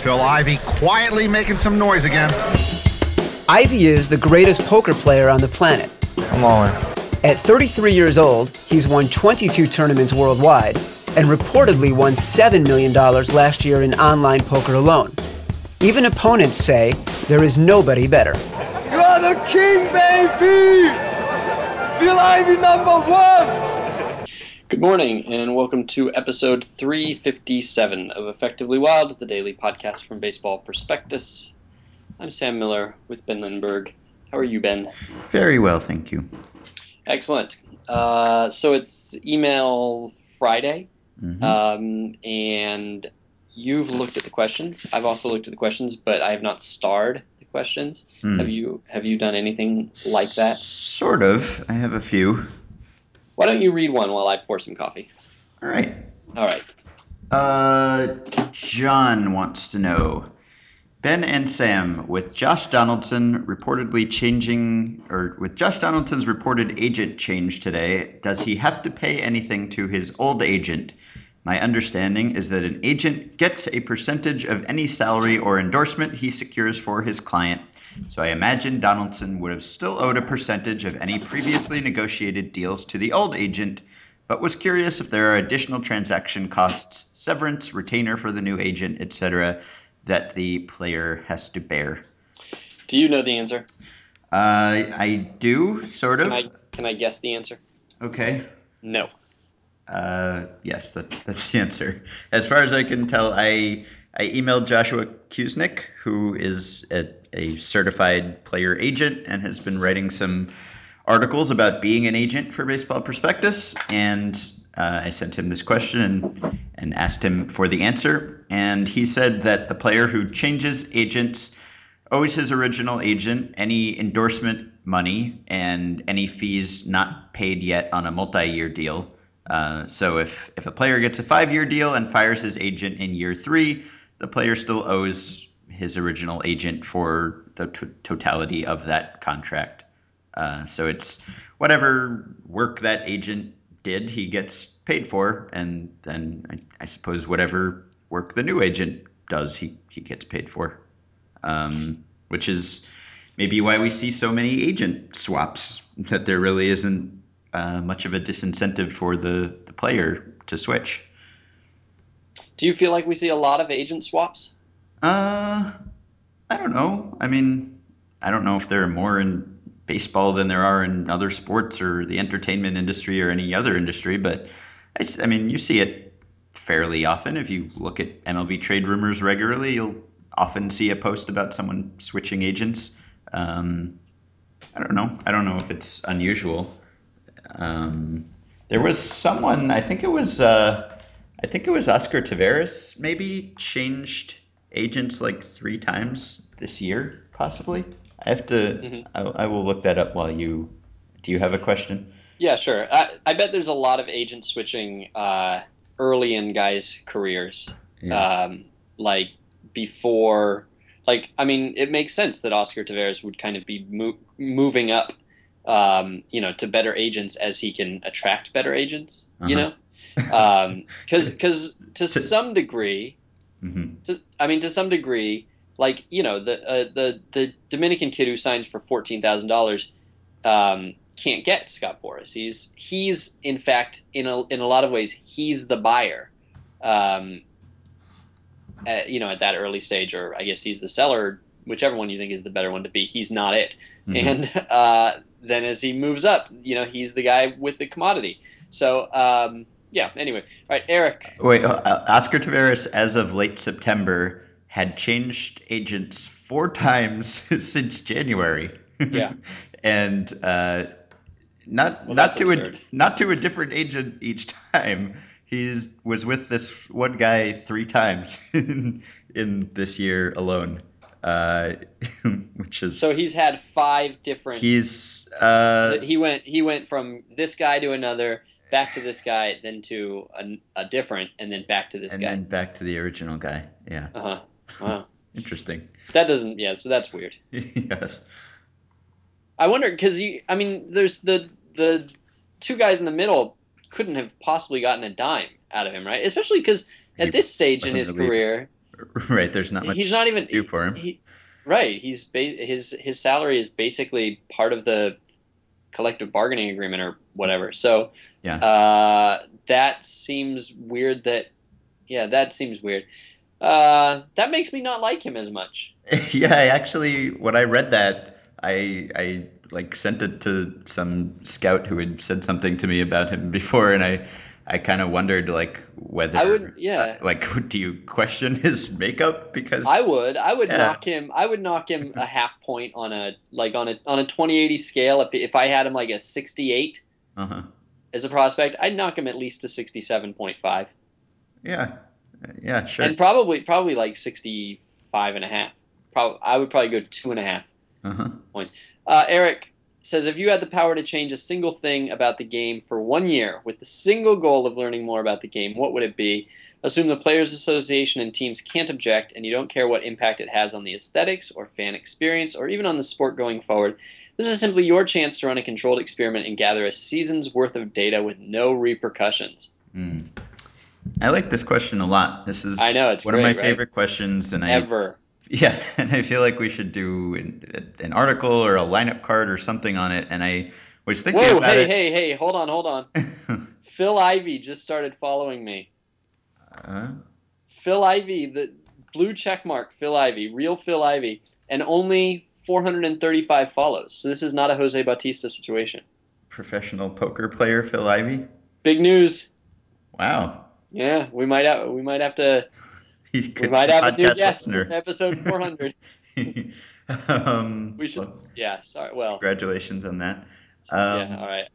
Phil Ivey quietly making some noise again. Ivey is the greatest poker player on the planet. I'm all in. At 33 years old, he's won 22 tournaments worldwide and reportedly won $7 million last year in online poker alone. Even opponents say there is nobody better. You are the king, baby! Phil Ivey number one! Good morning, and welcome to episode 357 of Effectively Wild, the daily podcast from Baseball Prospectus. I'm Sam Miller with Ben Lindbergh. How are you, Ben? Very well, thank you. Excellent. Uh, so it's email Friday, Mhm. um, and you've looked at the questions. I've also looked at the questions, but I have not starred the questions. Hmm. Have you? Have you done anything like that? Sort of. I have a few. Why don't you read one while I pour some coffee? All right. All right. Uh, John wants to know Ben and Sam, with Josh Donaldson reportedly changing, or with Josh Donaldson's reported agent change today, does he have to pay anything to his old agent? My understanding is that an agent gets a percentage of any salary or endorsement he secures for his client. So I imagine Donaldson would have still owed a percentage of any previously negotiated deals to the old agent, but was curious if there are additional transaction costs, severance, retainer for the new agent, etc., that the player has to bear. Do you know the answer? Uh, I do, sort of. Can I can I guess the answer? Okay. No. Uh, yes, that, that's the answer. As far as I can tell, I I emailed Joshua Kusnick, who is a, a certified player agent and has been writing some articles about being an agent for Baseball Prospectus, and uh, I sent him this question and and asked him for the answer, and he said that the player who changes agents owes his original agent any endorsement money and any fees not paid yet on a multi-year deal. Uh, so if if a player gets a five-year deal and fires his agent in year three, the player still owes his original agent for the t- totality of that contract. Uh, so it's whatever work that agent did, he gets paid for, and then I, I suppose whatever work the new agent does, he he gets paid for um, which is maybe why we see so many agent swaps. That there really isn't uh, much of a disincentive for the, the player to switch. Do you feel like we see a lot of agent swaps? Uh, I don't know. I mean, I don't know if there are more in baseball than there are in other sports or the entertainment industry or any other industry, but I mean, you see it fairly often. If you look at MLB trade rumors regularly, you'll often see a post about someone switching agents. Um, I don't know. I don't know if it's unusual. Um, there was someone. I think it was. Uh, I think it was Oscar Taveras. Maybe changed agents like three times this year, possibly. I have to. Mhm. I, I will look that up while you. Do you have a question? Yeah, sure. I, I bet there's a lot of agent switching uh, early in guys' careers. Um, like before, like I mean, it makes sense that Oscar Taveras would kind of be mo- moving up, um, you know, to better agents as he can attract better agents. You Uh-huh. know, because because to To- some degree, hmm to, I mean, to some degree, like you know, the uh, the the Dominican kid who signs for fourteen thousand dollars um, can't get Scott Boras. He's he's in fact in a in a lot of ways he's the buyer. Um, at, you know, at that early stage, or I guess he's the seller, whichever one you think is the better one to be. He's not it, Mhm. and uh, then as he moves up, you know, he's the guy with the commodity. So um, yeah. Anyway, all right, Eric. Wait, uh, Oscar Taveras, as of late September, had changed agents four times since January. Yeah. and uh, not Well, not to absurd. a not to a different agent each time. He's was with this one guy three times in, in this year alone, uh, which is So he's had five different. he's uh, he went he went from this guy to another, back to this guy, then to a, a different, and then back to this and guy. And then back to the original guy. Yeah, Uh huh. Wow. interesting. That doesn't. Yeah. So that's weird. yes. I wonder because you. I mean, there's the the two guys in the middle couldn't have possibly gotten a dime out of him, right? Especially because He at this stage in his career, right. There's not much. he's not even to do for him. He, right. He's ba- his his salary is basically part of the collective bargaining agreement or whatever. So Yeah. uh, that seems weird. That yeah, that seems weird. Uh, that makes me not like him as much. yeah, I actually, when I read that, I I like sent it to some scout who had said something to me about him before, and I I kind of wondered like whether I would- yeah. uh, like do you question his makeup because I would. I would Yeah. knock him. I would knock him a half point on a like on a on a twenty eighty scale. If if I had him like a sixty eight Uh-huh. as a prospect, I'd knock him at least to sixty seven point five. Yeah, yeah, sure. and probably probably like 65 and a half probably i would probably go two and a half uh-huh. uh, eric says if you had the power to change a single thing about the game for one year with the single goal of learning more about the game what would it be assume the players association and teams can't object and you don't care what impact it has on the aesthetics or fan experience or even on the sport going forward this is simply your chance to run a controlled experiment and gather a season's worth of data with no repercussions Mm. I like this question a lot. This is I know, it's one of my right? favorite questions, and I ever Yeah, and I feel like we should do an, an article or a lineup card or something on it. And I was thinking whoa about hey it. hey hey hold on hold on Phil Ivey just started following me. Uh, Phil Ivey, the blue check mark, Phil Ivey, real Phil Ivey, and only 435 follows. So this is not a Jose Bautista situation. professional poker player Phil Ivey. Big news. Wow, Yeah, we might have we might have to he we might have a new guest listener. episode 400. um, We should- well, Yeah, sorry. Well, congratulations on that. yeah, Um, all right.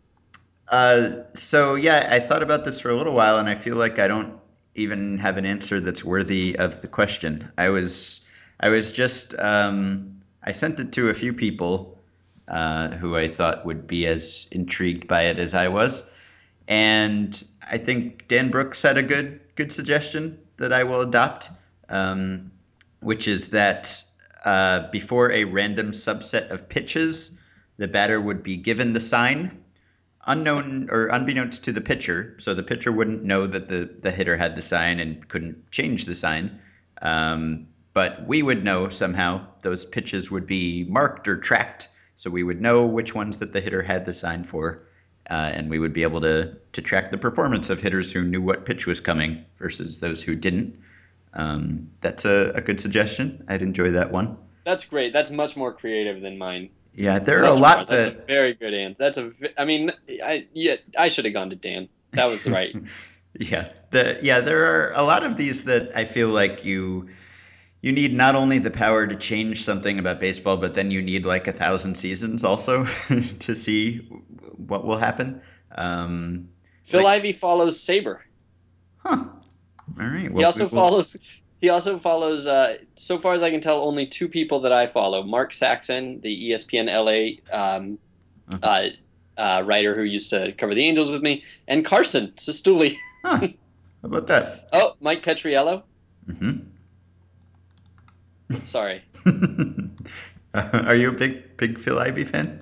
Uh, so yeah, I thought about this for a little while, and I feel like I don't even have an answer that's worthy of the question. I was, I was just, um, I sent it to a few people uh, who I thought would be as intrigued by it as I was, and I think Dan Brooks had a good, good suggestion that I will adopt, um, which is that uh, before a random subset of pitches, the batter would be given the sign unknown or unbeknownst to the pitcher, so the pitcher wouldn't know that the, the hitter had the sign and couldn't change the sign. Um, but we would know somehow those pitches would be marked or tracked, so we would know which ones that the hitter had the sign for, uh, and we would be able to to track the performance of hitters who knew what pitch was coming versus those who didn't. Um, that's a, a good suggestion. I'd enjoy that one. That's great. That's much more creative than mine. Yeah, there are a lot more. That's that a very good answer. That's a. I mean, I yeah, I should have gone to Dan. That was the right. yeah, the yeah, there are a lot of these that I feel like you you need not only the power to change something about baseball, but then you need like a thousand seasons also to see what will happen. Um, Phil Like- Ivey follows Saber. huh. All right. Well, he also we will- follows. He also follows. Uh, so far as I can tell, only two people that I follow: Mark Saxon, the ESPN LA um, Uh-huh. uh, uh, writer who used to cover the Angels with me, and Carson Cistulli. Huh. How about that? Oh, Mike Petriello. hmm Sorry, are you a big big Phil Ivey fan?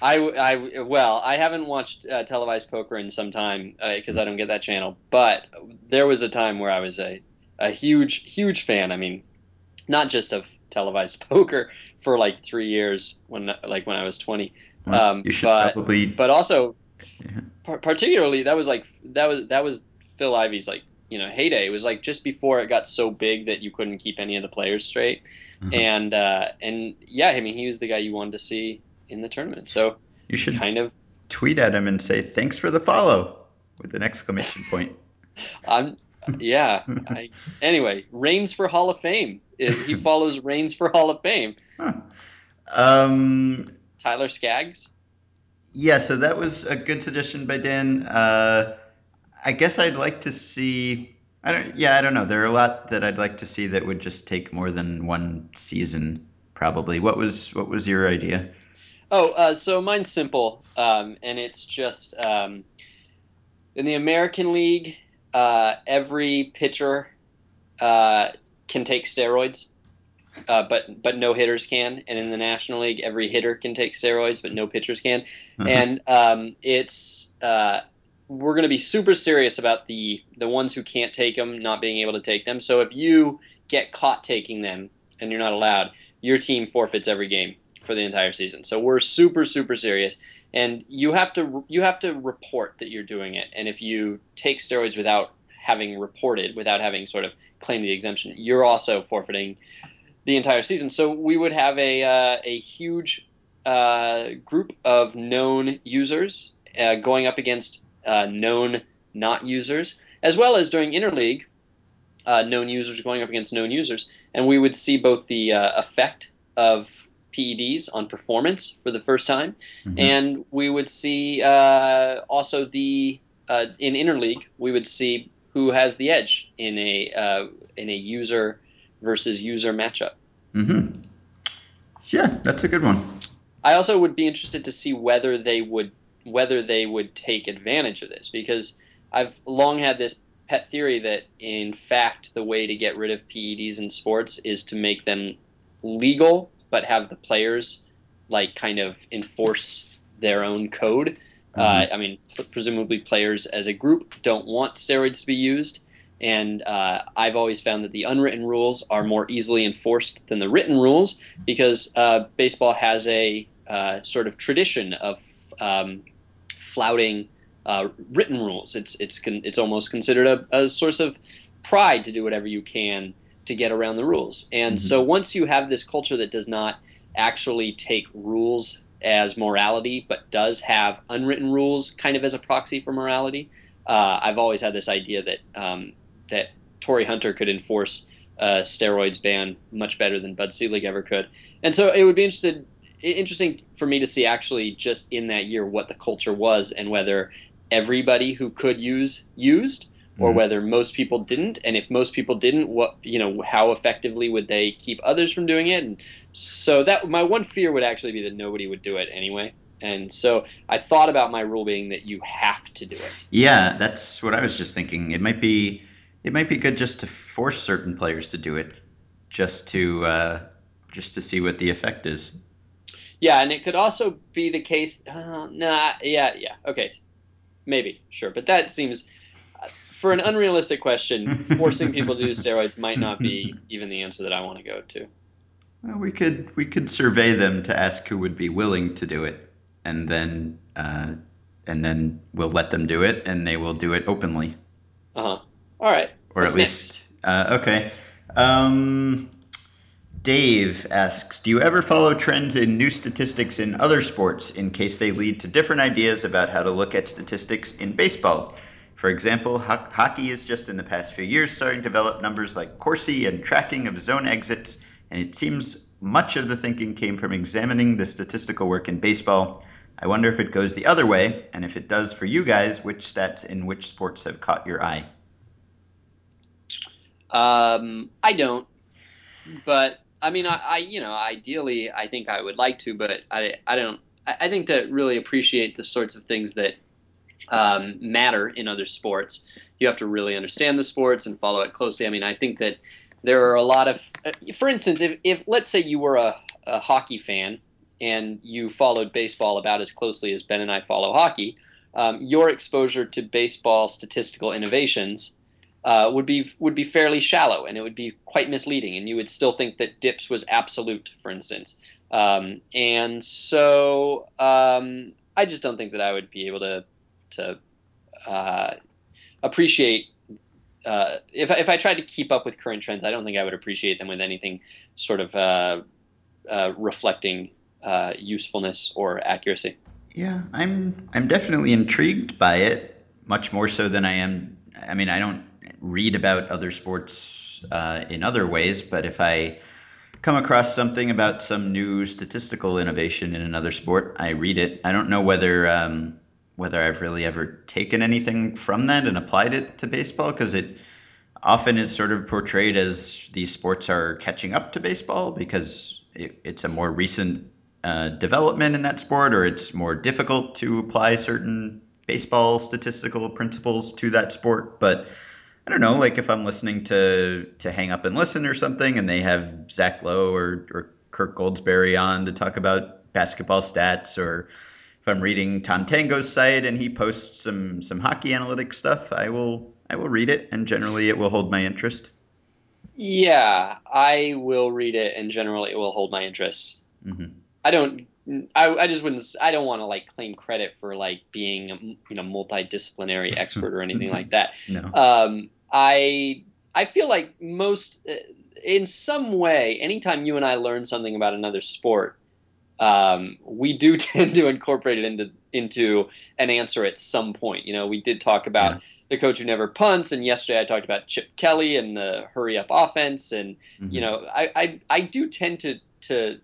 I, I well, I haven't watched uh, televised poker in some time because I don't get that channel. But there was a time where I was a a huge huge fan. I mean, not just of televised poker for like three years when like when I was twenty. Well, Um, you should but- probably. but also Yeah. par- particularly that was like that was that was Phil Ivey's like you know heyday. It was like just before it got so big that you couldn't keep any of the players straight, Mhm. and uh, and yeah, I mean he was the guy you wanted to see in the tournament. So you should kind of tweet at him and say thanks for the follow with an exclamation point. I'm yeah. I, anyway, Raines for Hall of Fame. He follows Raines for Hall of Fame. Huh. Um, Tyler Skaggs. yeah, so that was a good suggestion by Dan. Uh, I guess I'd like to see. I don't. Yeah, I don't know. There are a lot that I'd like to see that would just take more than one season. Probably. What was What was your idea? Oh, uh, so mine's simple, um, and it's just um, in the American League, uh, every pitcher uh, can take steroids, uh, but but no hitters can. And in the National League, every hitter can take steroids, but no pitchers can. Uh-huh. And um, it's uh, we're going to be super serious about the the ones who can't take them not being able to take them. So if you get caught taking them and you're not allowed, your team forfeits every game for the entire season. So we're super super serious and you have to you have to report that you're doing it. And if you take steroids without having reported, without having sort of claimed the exemption, you're also forfeiting the entire season. So we would have a uh, a huge uh, group of known users uh, going up against uh, known not users, as well as during interleague, uh, known users going up against known users, and we would see both the uh, effect of PEDs on performance for the first time, mm-hmm. and we would see uh, also the uh, in interleague we would see who has the edge in a uh, in a user versus user matchup. Mm-hmm. Yeah, that's a good one. I also would be interested to see whether they would whether they would take advantage of this because I've long had this pet theory that in fact the way to get rid of PEDs in sports is to make them legal but have the players like kind of enforce their own code. Mm-hmm. Uh, I mean, presumably players as a group don't want steroids to be used, and uh, I've always found that the unwritten rules are more easily enforced than the written rules because uh, baseball has a uh, sort of tradition of um, flouting uh, written rules. It's it's con- it's almost considered a, a, source of pride to do whatever you can to get around the rules. And mm-hmm. so once you have this culture that does not actually take rules as morality, but does have unwritten rules kind of as a proxy for morality, uh, I've always had this idea that um, that Torii Hunter could enforce a steroids ban much better than Bud Selig ever could. And so it would be interested interesting for me to see actually just in that year what the culture was and whether everybody who could use used or mm-hmm. whether most people didn't. And if most people didn't what you know how effectively would they keep others from doing it? And so that my one fear would actually be that nobody would do it anyway. And so i thought about my rule being that you have to do it. Yeah that's what i was just thinking. It might be it might be good just to force certain players to do it just to uh, just to see what the effect is yeah, and it could also be the case. Uh, nah, yeah, yeah, okay, maybe, sure, but that seems uh, for an unrealistic question. forcing people to do steroids might not be even the answer that I want to go to. Well, we could we could survey them to ask who would be willing to do it, and then uh, and then we'll let them do it, and they will do it openly. Uh huh. All right. Or What's at least uh, okay. Um, Dave asks Do you ever follow trends in new statistics in other sports in case they lead to different ideas about how to look at statistics in baseball? For example, ho- hockey is just in the past few years starting to develop numbers like Corsi and tracking of zone exits, and it seems much of the thinking came from examining the statistical work in baseball. I wonder if it goes the other way, and if it does for you guys, which stats in which sports have caught your eye? Um, I don't, but I mean, I, I, you know, ideally, I think I would like to, but I, I don't. I, I think that really appreciate the sorts of things that um, matter in other sports. You have to really understand the sports and follow it closely. I mean, I think that there are a lot of, uh, for instance, if, if let's say you were a, a hockey fan and you followed baseball about as closely as Ben and I follow hockey, um, your exposure to baseball statistical innovations uh, would be would be fairly shallow, and it would be quite misleading, and you would still think that DIPS was absolute, for instance. Um, and so um, I just don't think that I would be able to to uh, appreciate. Uh, if, if I tried to keep up with current trends, I don't think I would appreciate them with anything sort of uh, uh, reflecting uh, usefulness or accuracy. Yeah, I'm I'm definitely intrigued by it, much more so than I am. I mean, I don't read about other sports uh, in other ways, but if I come across something about some new statistical innovation in another sport, I read it. I don't know whether um, whether I've really ever taken anything from that and applied it to baseball because it often is sort of portrayed as these sports are catching up to baseball because it, it's a more recent uh, development in that sport or it's more difficult to apply certain baseball statistical principles to that sport. But I don't know, like if I'm listening to to Hang Up and Listen or something, and they have Zach Lowe or, or Kirk Goldsberry on to talk about basketball stats, or if I'm reading Tom Tango's site and he posts some some hockey analytics stuff, I will I will read it, and generally it will hold my interest. Yeah, I will read it, and generally it will hold my interest. hmm I don't. I, I just wouldn't. I don't want to like claim credit for like being a you know multidisciplinary expert or anything like that. No. Um, I I feel like most uh, in some way, anytime you and I learn something about another sport, um, we do tend to incorporate it into into an answer at some point. You know, we did talk about Yeah. the coach who never punts, and yesterday I talked about Chip Kelly and the hurry up offense, and you Mhm. know, I, I I do tend to to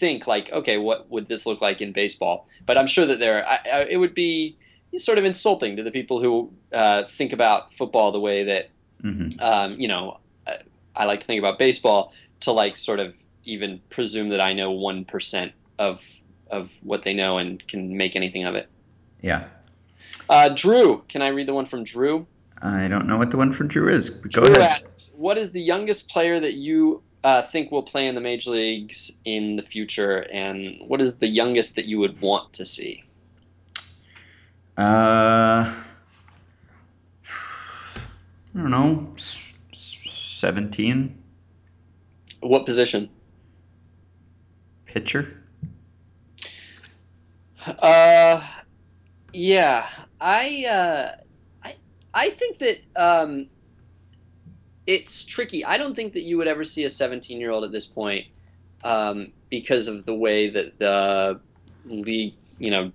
think like, okay, what would this look like in baseball? But I'm sure that there, I, I, it would be sort of insulting to the people who uh, think about football the way that Mhm. um, you know I, I like to think about baseball to like sort of even presume that I know one percent of of what they know and can make anything of it. Yeah. Uh, Drew, can I read the one from Drew? I don't know what the one from Drew is. Go Drew ahead. asks, "What is the youngest player that you uh, think will play in the major leagues in the future, and what is the youngest that you would want to see?" Uh, I don't know. s- s- Seventeen What position? pitcher. Uh, yeah, I, uh, I, I think that um, it's tricky. I don't think that you would ever see a 17 year old at this point um, because of the way that the league, you know,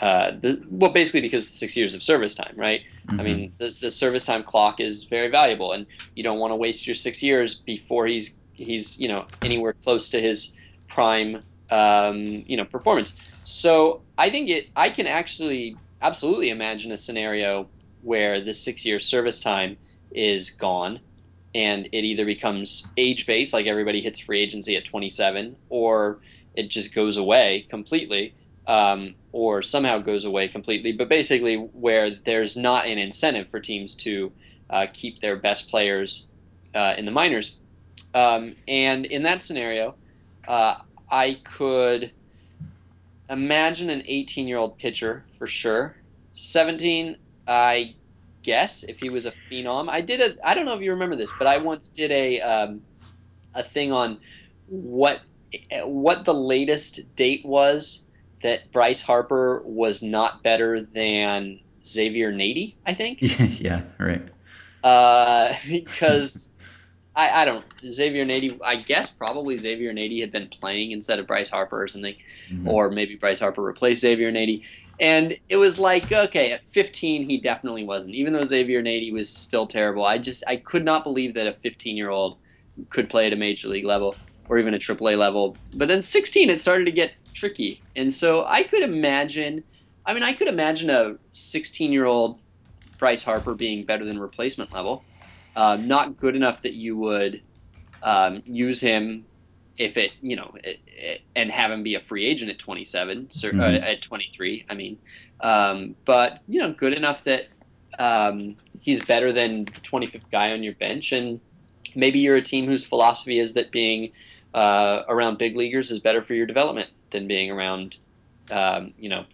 uh, the, well, basically because six years of service time, right? I Mhm. mean, the, the service time clock is very valuable, and you don't want to waste your six years before he's he's you know anywhere close to his prime um, you know performance. So I think it I can actually absolutely imagine a scenario where the six year service time is gone and it either becomes age based like everybody hits free agency at 27 or it just goes away completely um, or somehow goes away completely, but basically where there's not an incentive for teams to uh, keep their best players uh, in the minors. Um, and in that scenario, uh, I could imagine an 18 year old pitcher for sure. 17, I guess, if he was a phenom. I did a, I don't know if you remember this, but I once did a, um, a thing on what what the latest date was that Bryce Harper was not better than Xavier Nady, I think. yeah. Right. Uh, because I, I don't Xavier Nady. I guess probably Xavier Nady had been playing instead of Bryce Harper or something, Mhm. or maybe Bryce Harper replaced Xavier Nady. And it was like, okay, at 15 he definitely wasn't. Even though Xavier Nady was still terrible, I just I could not believe that a 15 year old could play at a major league level or even a AAA level. But then 16 it started to get tricky, and so I could imagine. I mean, I could imagine a 16 year old Bryce Harper being better than replacement level. Uh, not good enough that you would um, use him if it, you know, it, it, and have him be a free agent at 27, cer- uh, Mhm. at 23. I mean, um, but you know, good enough that um, he's better than the 25th guy on your bench, and maybe you're a team whose philosophy is that being uh, around big leaguers is better for your development than being around, um, you know,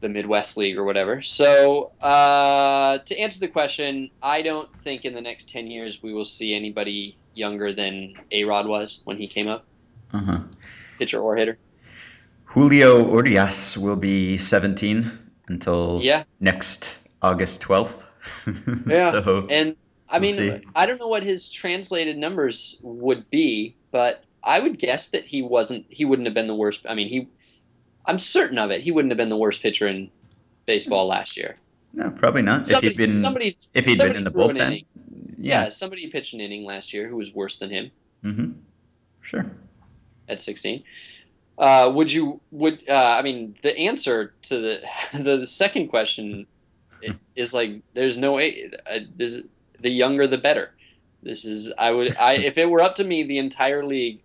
the Midwest League or whatever. So, uh, to answer the question, I don't think in the next 10 years we will see anybody younger than A Rod was when he came up, Uh-huh. pitcher or hitter. Julio Urias will be 17 until Yeah. next August 12th. Yeah. so And I mean. I don't know what his translated numbers would be, but I would guess that he wasn't, he wouldn't have been the worst. I mean, he, I'm certain of it. He wouldn't have been the worst pitcher in baseball last year. no, probably not. Somebody, if he'd been somebody, if he'd been in the bullpen. Yeah. Yeah. somebody pitched an inning last year who was worse than him. hmm Sure. at 16. Uh, would you would uh, I mean the answer to the the, second question is like there's no way uh, this, the younger the better. This is I would I if it were up to me the entire league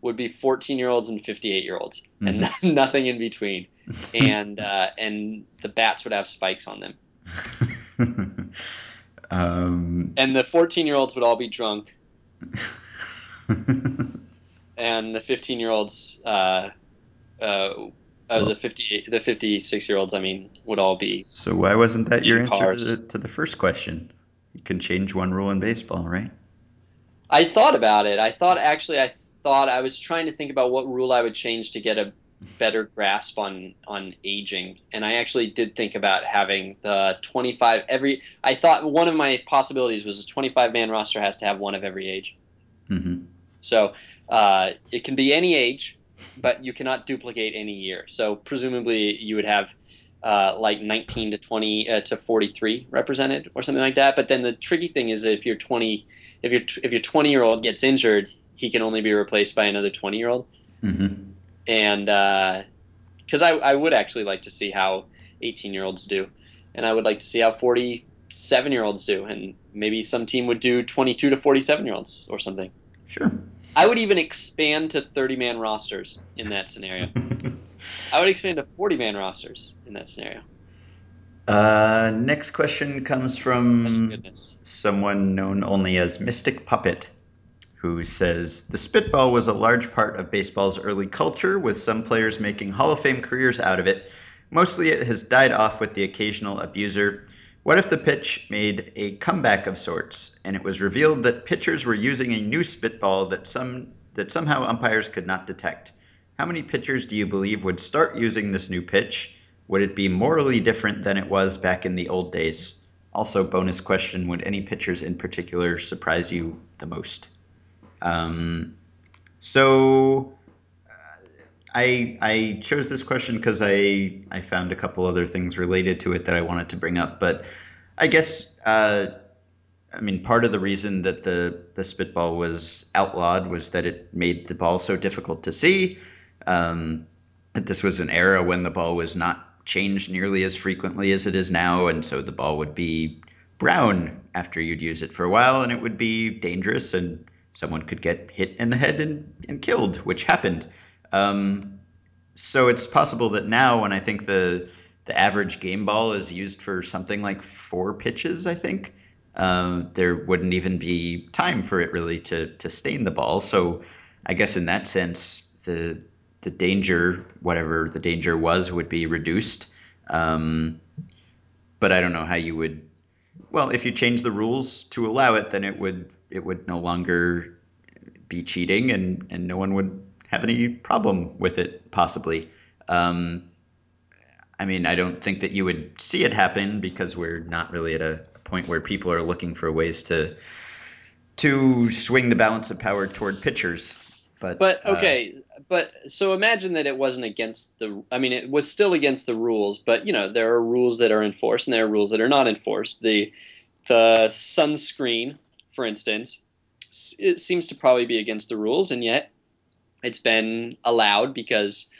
would be 14 year olds and 58 year olds and nothing in between and uh, and the bats would have spikes on them um, and the 14 year olds would all be drunk and the 15 year olds uh, uh, Uh, Well- the fifty the fifty six year olds, I mean, would all be. So why wasn't that your in answer to the, to the first question? Can change one rule in baseball, right? I thought about it. I thought actually, I thought I was trying to think about what rule I would change to get a better grasp on on aging, and I actually did think about having the twenty five every. I thought one of my possibilities was a twenty five man roster has to have one of every age. hmm So uh, it can be any age, but you cannot duplicate any year. So presumably you would have uh, like 19 to 20 uh, to 43 represented or something like that. But then the tricky thing is if your 20 if your if your 20 year old gets injured, he can only be replaced by another 20 year old. hmm And because I, I would actually like to see how 18 year olds do, and I would like to see how 47 year olds do, and maybe some team would do 22 to 47 year olds or something. Sure. I would even expand to 30 man rosters in that scenario. I would expand to 40 man rosters in that scenario. uh, next question comes from goodness. someone known only as Mystic Puppet, who says the spitball was a large part of baseball's early culture, with some players making Hall of Fame careers out of it. Mostly it has died off with the occasional abuser. What if the pitch made a comeback of sorts, and it was revealed that pitchers were using a new spitball that some that somehow umpires could not detect? How many pitchers do you believe would start using this new pitch? Would it be morally different than it was back in the old days? Also, bonus question: Would any pitchers in particular surprise you the most? Um, so I I chose this question because I I found a couple other things related to it that I wanted to bring up, but I guess uh, I mean part of the reason that the the spitball was outlawed was that it made the ball so difficult to see. Um, this was an era when the ball was not changed nearly as frequently as it is now, and so the ball would be brown after you'd use it for a while, and it would be dangerous, and someone could get hit in the head and, and killed, which happened. Um, so it's possible that now, when I think the the average game ball is used for something like four pitches, I think um, there wouldn't even be time for it really to to stain the ball. So I guess in that sense, the the danger, whatever the danger was, would be reduced. Um, but I don't know how you would. Well, if you change the rules to allow it, then it would it would no longer be cheating, and and no one would have any problem with it possibly. Um, I mean, I don't think that you would see it happen because we're not really at a, point where people are looking for ways to to swing the balance of power toward pitchers. But But uh, okay, but so imagine that it wasn't against the. I mean, it was still against the rules, but you know there are rules that are enforced and there are rules that are not enforced. The the sunscreen, for instance, it seems to probably be against the rules, and yet it's been allowed because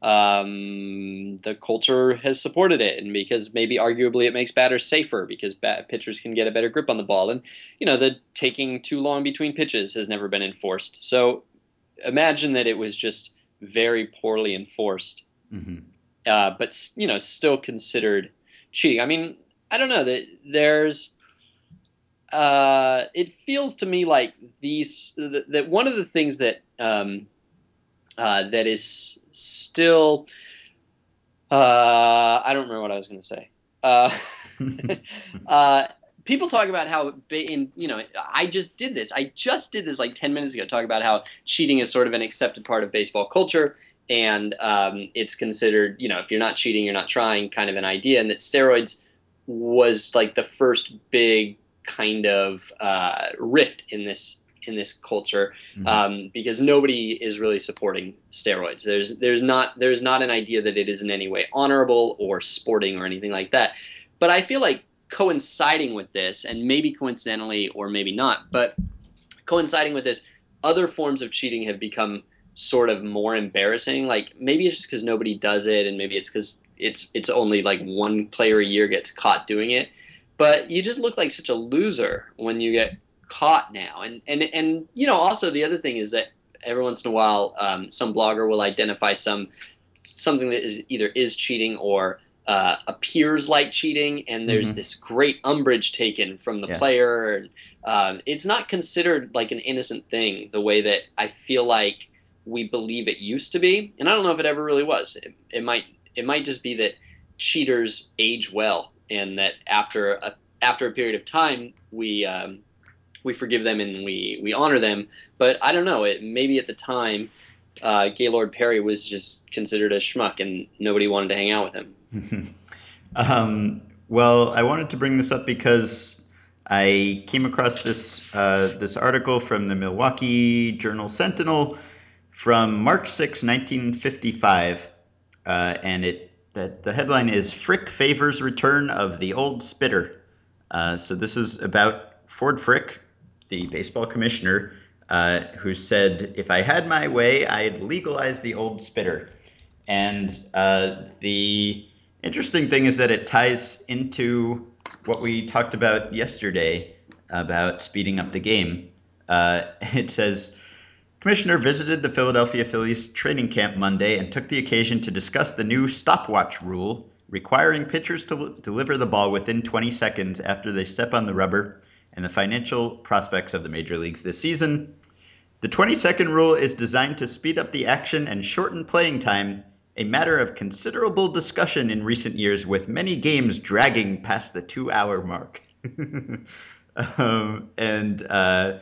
um, the culture has supported it, and because maybe arguably it makes batters safer because bat- pitchers can get a better grip on the ball, and you know the taking too long between pitches has never been enforced. So imagine that it was just very poorly enforced, mhm. uh, but you know still considered cheating. I mean, I don't know that there's. Uh, it feels to me like these that, that one of the things that um, uh, that is still. Uh, I don't remember what I was going to say. Uh, uh, people talk about how in you know I just did this. I just did this like ten minutes ago. Talk about how cheating is sort of an accepted part of baseball culture, and um, it's considered you know if you're not cheating, you're not trying, kind of an idea, and that steroids was like the first big kind of uh, rift in this in this culture Mhm. um, because nobody is really supporting steroids. There's there's not there's not an idea that it is in any way honorable or sporting or anything like that. But I feel like coinciding with this, and maybe coincidentally or maybe not, but coinciding with this, other forms of cheating have become sort of more embarrassing. Like maybe it's just because nobody does it, and maybe it's because it's it's only like one player a year gets caught doing it. But you just look like such a loser when you get caught now. And and and you know also the other thing is that every once in a while um, some blogger will identify some something that is either is cheating or uh, appears like cheating, and there's Mhm. this great umbrage taken from the Yes. player. Um, it's not considered like an innocent thing the way that I feel like we believe it used to be, and I don't know if it ever really was. It, it might it might just be that cheaters age well, and that after a after a period of time we um, we forgive them and we we honor them. But I don't know. It maybe at the time, uh, Gaylord Perry was just considered a schmuck, and nobody wanted to hang out with him. um, well, I wanted to bring this up because I came across this uh, this article from the Milwaukee Journal Sentinel from March 6, 1955, uh, and it that the headline is Frick favors return of the old spitter. Uh, so this is about Ford Frick, the baseball commissioner, uh, who said, "If I had my way, I'd legalize the old spitter." And uh, the interesting thing is that it ties into what we talked about yesterday about speeding up the game. Uh, it says. Commissioner visited the Philadelphia Phillies training camp Monday and took the occasion to discuss the new stopwatch rule requiring pitchers to l- deliver the ball within 20 seconds after they step on the rubber and the financial prospects of the major leagues this season. The 20 second rule is designed to speed up the action and shorten playing time, a matter of considerable discussion in recent years, with many games dragging past the two hour mark. um, and uh,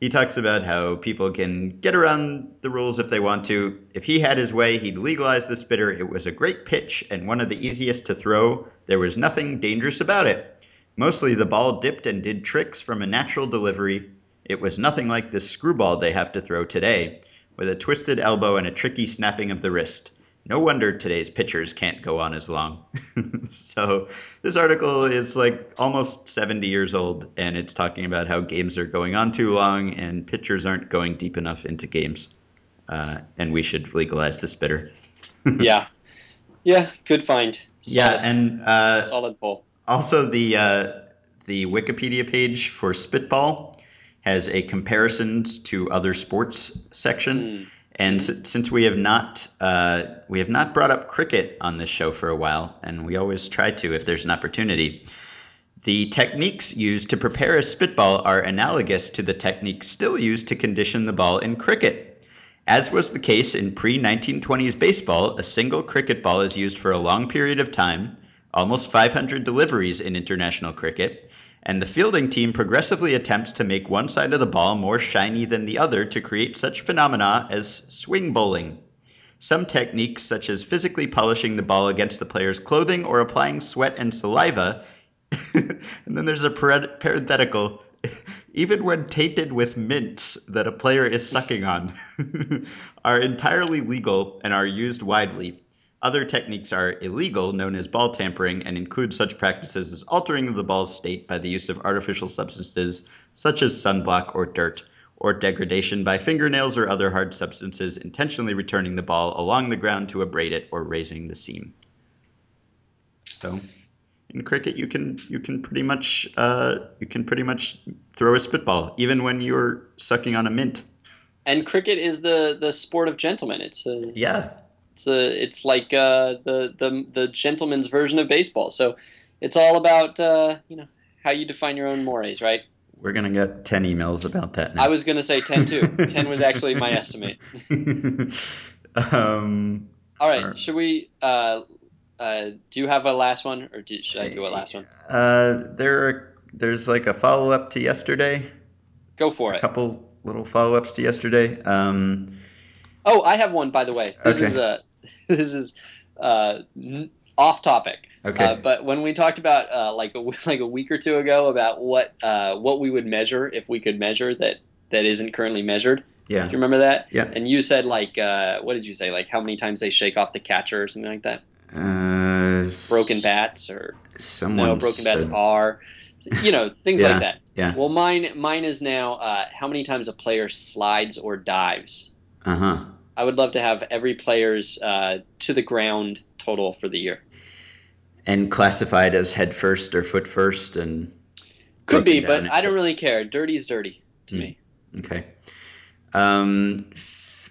he talks about how people can get around the rules if they want to. If he had his way, he'd legalize the spitter. It was a great pitch and one of the easiest to throw. There was nothing dangerous about it. Mostly the ball dipped and did tricks from a natural delivery. It was nothing like the screwball they have to throw today, with a twisted elbow and a tricky snapping of the wrist. No wonder today's pitchers can't go on as long. so, this article is like almost 70 years old, and it's talking about how games are going on too long and pitchers aren't going deep enough into games. Uh, and we should legalize the spitter. yeah. Yeah, good find. yeah, and uh, solid poll. Also the uh, the Wikipedia page for Spitball has a comparisons to other sports section. Hmm. And s- since we have not uh, we have not brought up cricket on this show for a while, and we always try to if there's an opportunity, the techniques used to prepare a spitball are analogous to the techniques still used to condition the ball in cricket. As was the case in pre 1920s baseball, a single cricket ball is used for a long period of time, almost 500 deliveries in international cricket, and the fielding team progressively attempts to make one side of the ball more shiny than the other to create such phenomena as swing bowling. Some techniques, such as physically polishing the ball against the player's clothing or applying sweat and saliva, and then there's a parenthetical, even when tainted with mints that a player is sucking on, are entirely legal and are used widely. Other techniques are illegal, known as ball tampering, and include such practices as altering the ball's state by the use of artificial substances such as sunblock or dirt, or degradation by fingernails or other hard substances, intentionally returning the ball along the ground to abrade it or raising the seam. So, in cricket, you can you can pretty much uh, you can pretty much throw a spitball even when you're sucking on a mint. And cricket is the the sport of gentlemen. It's a Yeah, it's a it's like uh, the the the gentleman's version of baseball. So it's all about uh, you know how you define your own mores, right? we're gonna get ten emails about that now. I was gonna say ten too. ten was actually my estimate. um, All right, Alright. should we? Uh, uh, do you have a last one, or do, should I do a last one? Uh, there are, there's like a follow up to yesterday. Go for A it. A couple little follow ups to yesterday. Um, Oh, I have one by the way. This Okay. is uh, this is uh, n- off topic. okay. Uh, but when we talked about uh, like a, like a week or two ago about what uh, what we would measure if we could measure that that isn't currently measured, Yeah. do you remember that? Yeah. And you said like uh, what did you say? Like how many times they shake off the catcher or something like that? Uh, Broken bats or Someone no broken bats are, you know things Yeah. like that. Yeah. Well, mine mine is now uh, how many times a player slides or dives. Uh huh. I would love to have every player's uh, to the ground total for the year. And classified as head first or foot first, and Could be, but I don't really care. Dirty's dirty to Hmm. me. Okay. Um,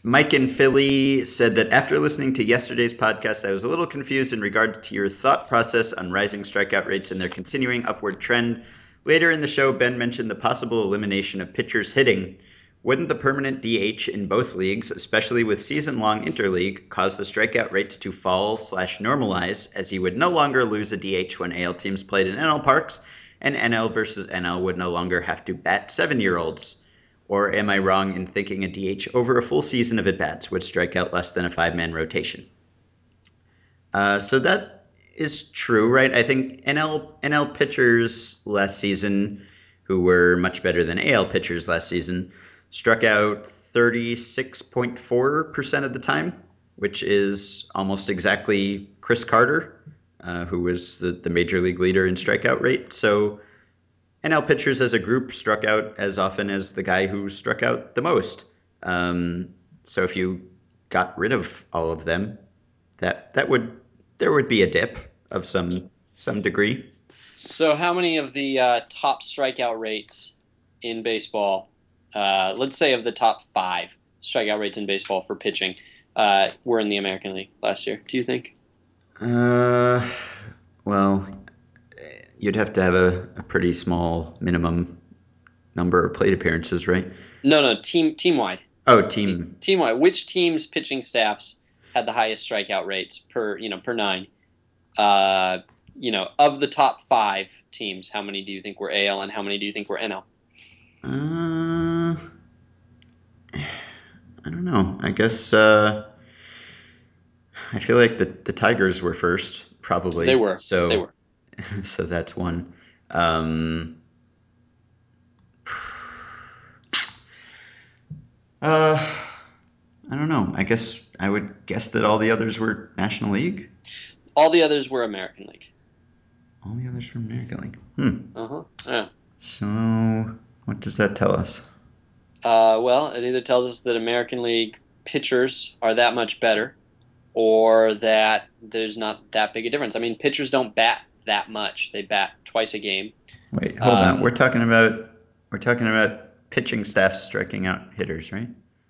Mike in Philly said that after listening to yesterday's podcast, I was a little confused in regard to your thought process on rising strikeout rates and their continuing upward trend. Later in the show, Ben mentioned the possible elimination of pitchers hitting. Wouldn't the permanent DH in both leagues, especially with season-long interleague, cause the strikeout rates to fall slash normalize, as he would no longer lose a DH when AL teams played in NL parks, and NL versus NL would no longer have to bat seven-year-olds? Or am I wrong in thinking a DH over a full season of at bats would strike out less than a five-man rotation? Uh, so that is true, right? I think NL NL pitchers last season, who were much better than AL pitchers last season, struck out 36.4% of the time, which is almost exactly Chris Carter, uh, who was the, the major league leader in strikeout rate. So NL pitchers as a group struck out as often as the guy who struck out the most. Um, so if you got rid of all of them, that that would there would be a dip of some some degree. So, how many of the uh, top strikeout rates in baseball, uh, let's say of the top five strikeout rates in baseball for pitching, uh, were in the American League last year? Do you think? Uh, well, you'd have to have a, a pretty small minimum number of plate appearances, right? No, no, team team wide. Oh, team. Team wide. Which team's pitching staffs had the highest strikeout rates per you know per nine? Uh, you know, of the top five teams, how many do you think were AL and how many do you think were NL? Uh, I don't know. I guess uh, I feel like the the Tigers were first, probably. They were. So They were. so that's one. Um, uh, I don't know. I guess I would guess that all the others were National League. All the others were American League. All the others were American League. Hmm. Uh huh. Yeah. So what does that tell us? Uh, well, it either tells us that American League pitchers are that much better, or that there's not that big a difference. I mean, pitchers don't bat that much; they bat twice a game. Wait, hold on. Um, We're talking about we're talking about pitching staff striking out hitters, right?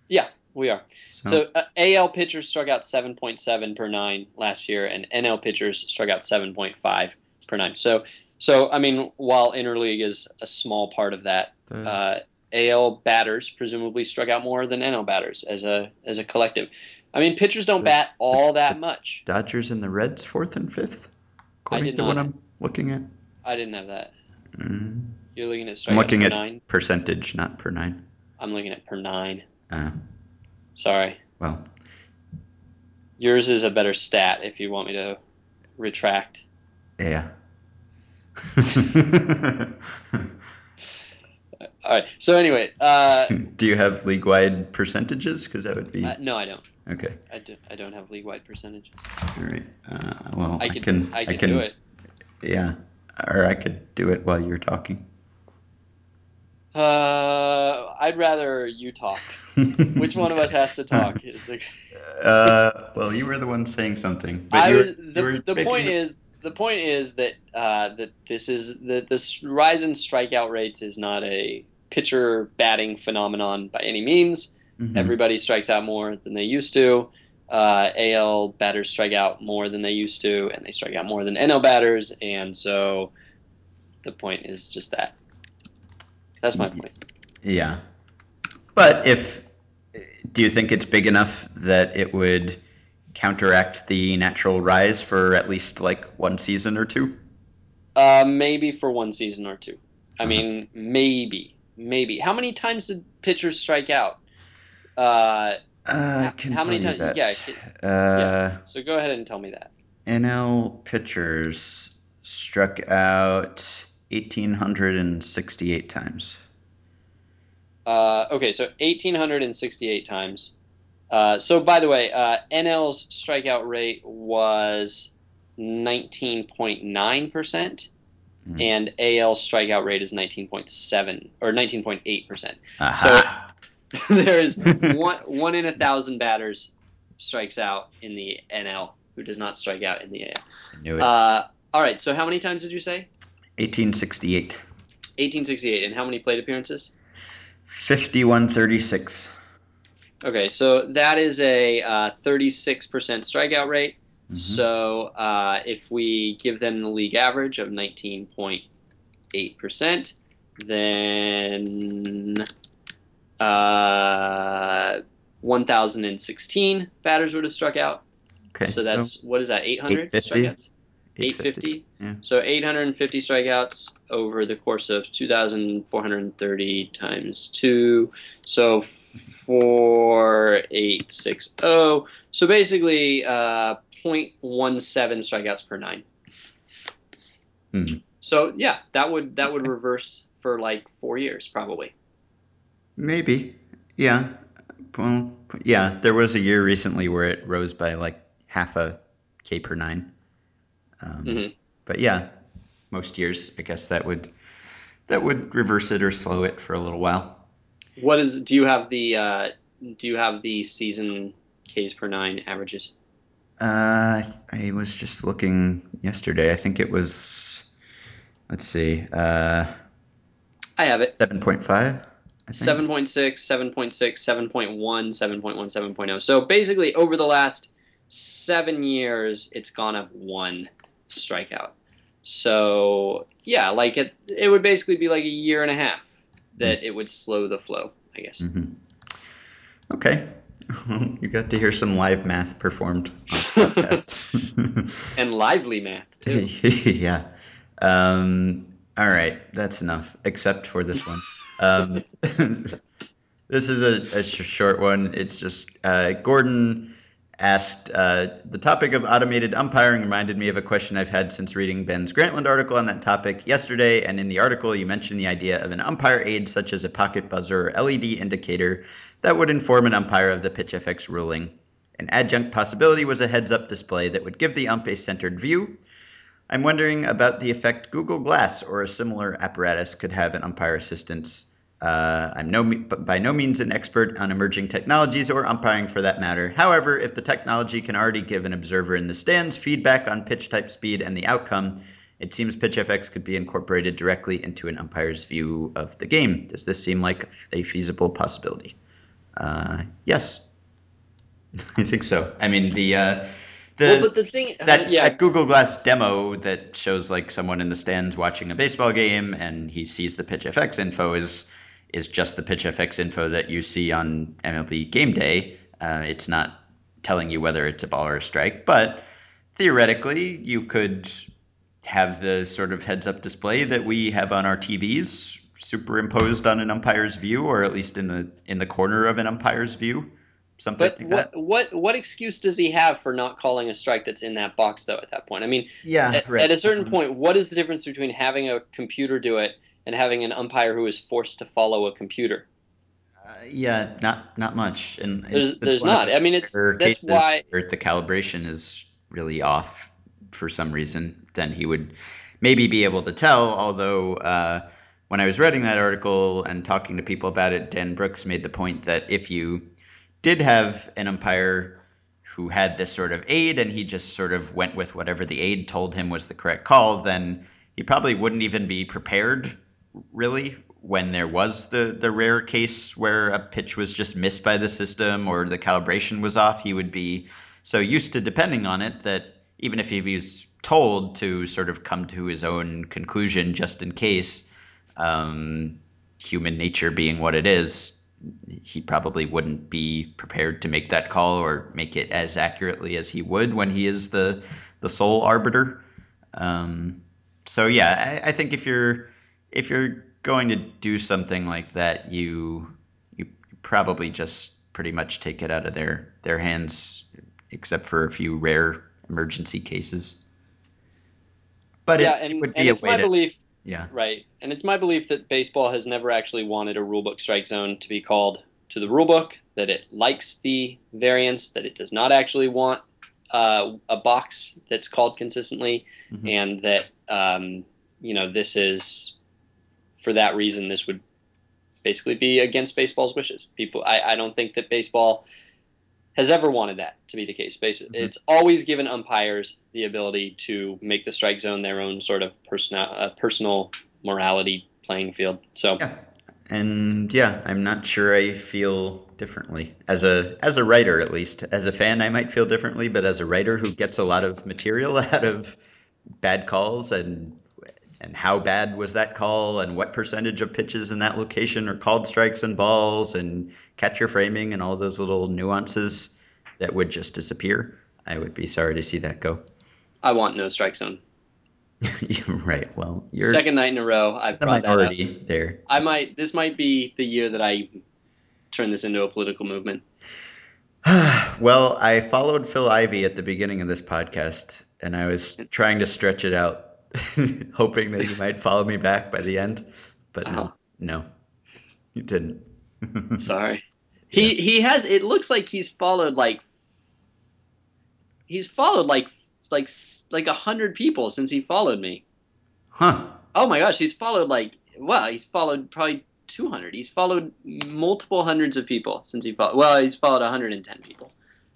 Yeah, we are. So uh, AL pitchers struck out 7.7 per nine last year, and NL pitchers struck out 7.5 per nine. So, so I mean, while interleague is a small part of that, uh, AL batters presumably struck out more than NL batters as a as a collective. I mean, pitchers don't bat all that much. Dodgers and the Reds fourth and fifth, according did to what not- I'm looking at. I didn't have that. Mm. You're looking at I'm looking at nine. percentage, not per nine. I'm looking at per nine. Uh, Sorry, well, yours is a better stat. If you want me to retract. yeah. All right. So anyway, uh, Do you have league-wide percentages? Because that would be uh, no, I don't. okay. I, do, I don't have league-wide percentage. All right. Uh, well, I I, could can. I can. do it. Yeah. Or I could do it while you're talking. Uh, I'd rather you talk. Which one of us has to talk? Is the Uh, well, you were the one saying something. But I was the, the point the- is the point is that uh, that this is that this rise in strikeout rates is not a pitcher batting phenomenon by any means. Mhm. Everybody strikes out more than they used to. Uh, AL batters strike out more than they used to, and they strike out more than NL batters, and so the point is just that. That's my point. Yeah. But if do you think it's big enough that it would counteract the natural rise for at least like one season or two? Uh, maybe for one season or two. I Uh-huh. mean, maybe, maybe. How many times did pitchers strike out? Uh, Uh, I How- how many times- yeah, uh, so go ahead and tell me that. NL pitchers struck out 1,868 times. Uh, okay, so 1,868 times. Uh, so, by the way, uh, NL's strikeout rate was 19.9%, Hmm. and AL's strikeout rate is 19.7 or 19.8%. Aha. there is one one in a thousand batters strikes out in the NL who does not strike out in the AL. I knew it. Uh, all right, so how many times did you say? 1868. 1868, and how many plate appearances? 5136. Okay, so that is a uh, 36% strikeout rate. Mhm. So uh, if we give them the league average of 19.8%, then Uh, 1,016 batters would have struck out. Okay, so that's what is that? 800 850? strikeouts. 850. Yeah. So 850 strikeouts over the course of 2,430 times two. So 4860. So basically, uh, 0.17 strikeouts per nine. Hmm. So yeah, that would that would reverse for like four years probably. Maybe. Yeah. Well, yeah. There was a year recently where it rose by like half a K per nine. Um, Mhm. But yeah, most years, I guess that would that would reverse it or slow it for a little while. What is? Do you have the uh, Do you have the season Ks per nine averages? Uh, I was just looking yesterday. I think it was. Let's see. Uh, I have it. seven point five. 7.6, 7.6, 7.1, 7.1, 7.0. So basically, over the last seven years, it's gone up one strikeout. So yeah, like it, it would basically be like a year and a half that it would slow the flow, I guess. hmm Okay. you got to hear some live math performed podcast. And lively math too. yeah. Um, all right, that's enough, except for this one. Um, this is a, a sh- short one. It's just uh, Gordon asked uh, the topic of automated umpiring reminded me of a question I've had since reading Ben's Grantland article on that topic yesterday. And in the article, you mentioned the idea of an umpire aid, such as a pocket buzzer or LED indicator, that would inform an umpire of the pitch FX ruling. An adjunct possibility was a heads up display that would give the ump a centered view. I'm wondering about the effect Google Glass or a similar apparatus could have in umpire assistance. Uh, I'm no, by no means an expert on emerging technologies or umpiring for that matter. However, if the technology can already give an observer in the stands feedback on pitch type speed and the outcome, it seems PitchFX could be incorporated directly into an umpire's view of the game. Does this seem like a feasible possibility? Uh, yes, I think so. I mean, the uh, the well, but the thing, that, yeah, that Google Glass demo that shows like someone in the stands watching a baseball game and he sees the pitch FX info is is just the pitch FX info that you see on MLB Gameday. Uh, it's not telling you whether it's a ball or a strike, but theoretically you could have the sort of heads up display that we have on our TVs superimposed on an umpire's view or at least in the in the corner of an umpire's view something But like what that. what what excuse does he have for not calling a strike that's in that box though? At that point, I mean, Yeah, at, right. at a certain Um, point, what is the difference between having a computer do it and having an umpire who is forced to follow a computer? Uh, yeah, not not much. And and There's- it's there's not. I mean, it's- rare that's cases why- where the calibration is really off for some reason. Then he would maybe be able to tell. Although uh, when I was writing that article and talking to people about it, Dan Brooks made the point that if you did have an umpire who had this sort of aid and he just sort of went with whatever the aid told him was the correct call, then he probably wouldn't even be prepared really when there was the the rare case where a pitch was just missed by the system or the calibration was off. He would be so used to depending on it that even if he was told to sort of come to his own conclusion just in case, um, human nature being what it is, he probably wouldn't be prepared to make that call or make it as accurately as he would when he is the the sole arbiter. Um, so yeah, I, I think if you're if you're going to do something like that, you you probably just pretty much take it out of their their hands, except for a few rare emergency cases. But yeah, it, it and, would be and a it's way my to belief, yeah right? And it's my belief that baseball has never actually wanted a rulebook strike zone to be called to the rulebook. That it likes the variance. That it does not actually want uh, a box that's called consistently, Mhm. and that um, you know this is for that reason. This would basically be against baseball's wishes. People, I, I don't think that baseball has ever wanted that to be the case. Basi- Mhm. It's always given umpires the ability to make the strike zone their own sort of personal, uh, personal morality playing field. So Yeah. And yeah, I'm not sure I feel differently. As a as a writer at least. As a fan I might feel differently, but as a writer who gets a lot of material out of bad calls and and how bad was that call and what percentage of pitches in that location are called strikes and balls and catcher framing and all those little nuances that would just disappear. I would be sorry to see that go. I want no strike zone. right. Well, you're Second night in a row, I've brought that up. there. I might. This might be the year that I turn this into a political movement. well, I followed Phil Ivey at the beginning of this podcast, and I was trying to stretch it out, hoping that he might follow me back by the end. But Uh-huh. no, no, he didn't. Sorry. He he has. It looks like he's followed like. He's followed like like like a hundred people since he followed me. Huh. Oh my gosh, he's followed like well, he's followed probably two hundred. He's followed multiple hundreds of people since he followed. Well, he's followed hundred and ten people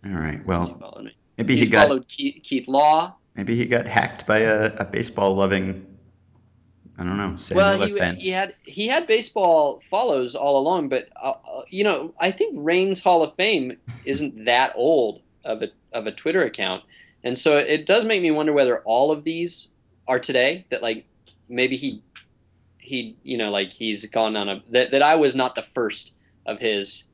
All right. Well, he followed me. maybe He's he got followed Keith, Keith Law. maybe he got hacked by a, a baseball loving. I don't know. Well, he, he had he had baseball follows all along, but uh, uh, you know, I think Raines Hall of Fame isn't that old of a of a Twitter account, and so it does make me wonder whether all of these are today. That like maybe he he you know like he's gone on a that, that I was not the first of his.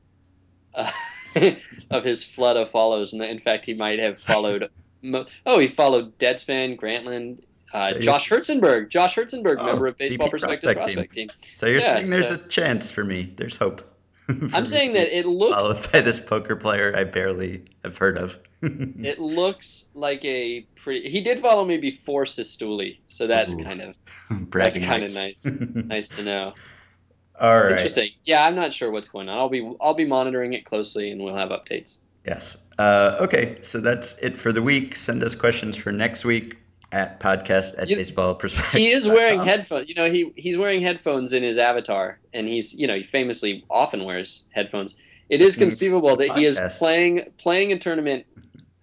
Uh, of his flood of follows, and in fact, he might have followed. Mo- oh, he followed Deadspin, Grantland, uh, So Josh Herzenberg. Josh Herzenberg, Oh, member of Baseball VP Prospectus prospect Prospect, team. team. so you're yeah, saying there's so- a chance for me. There's hope. I'm saying that it looks followed by this poker player I barely have heard of. it looks like a pretty. He did follow me before Cistulli, so that's Ooh. kind of Bragging kinda nice. nice to know. All right. Interesting. Yeah, I'm not sure what's going on. I'll be I'll be monitoring it closely, and we'll have updates. Yes. Uh, okay, so that's it for the week. Send us questions for next week at podcast at You- baseball prospectus. He is wearing headphones. You know, he he's wearing headphones in his avatar, and he's you know he famously often wears headphones. It is conceivable that he is playing playing a tournament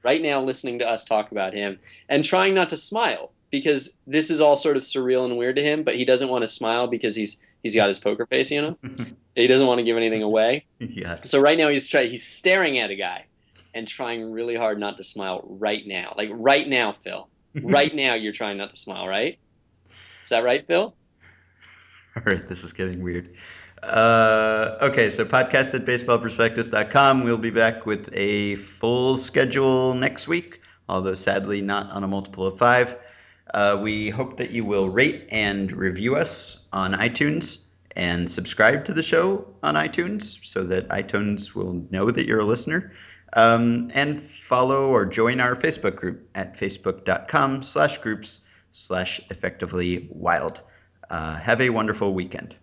right now, listening to us talk about him, and trying not to smile because this is all sort of surreal and weird to him. But he doesn't want to smile because he's he's got his poker face. You know, he doesn't want to give anything away. yeah. So right now he's try he's staring at a guy and trying really hard not to smile right now. Like right now, Phil. Right now you're trying not to smile, right? Is that right, Phil? All right, this is getting weird. Uh, okay, so podcast at baseballprospectus.com. We'll be back with a full schedule next week, although sadly not on a multiple of five. Uh, we hope that you will rate and review us on iTunes and subscribe to the show on iTunes so that iTunes will know that you're a listener. Um, and follow or join our Facebook group at facebook.com slash groups slash effectively wild. Uh, have a wonderful weekend.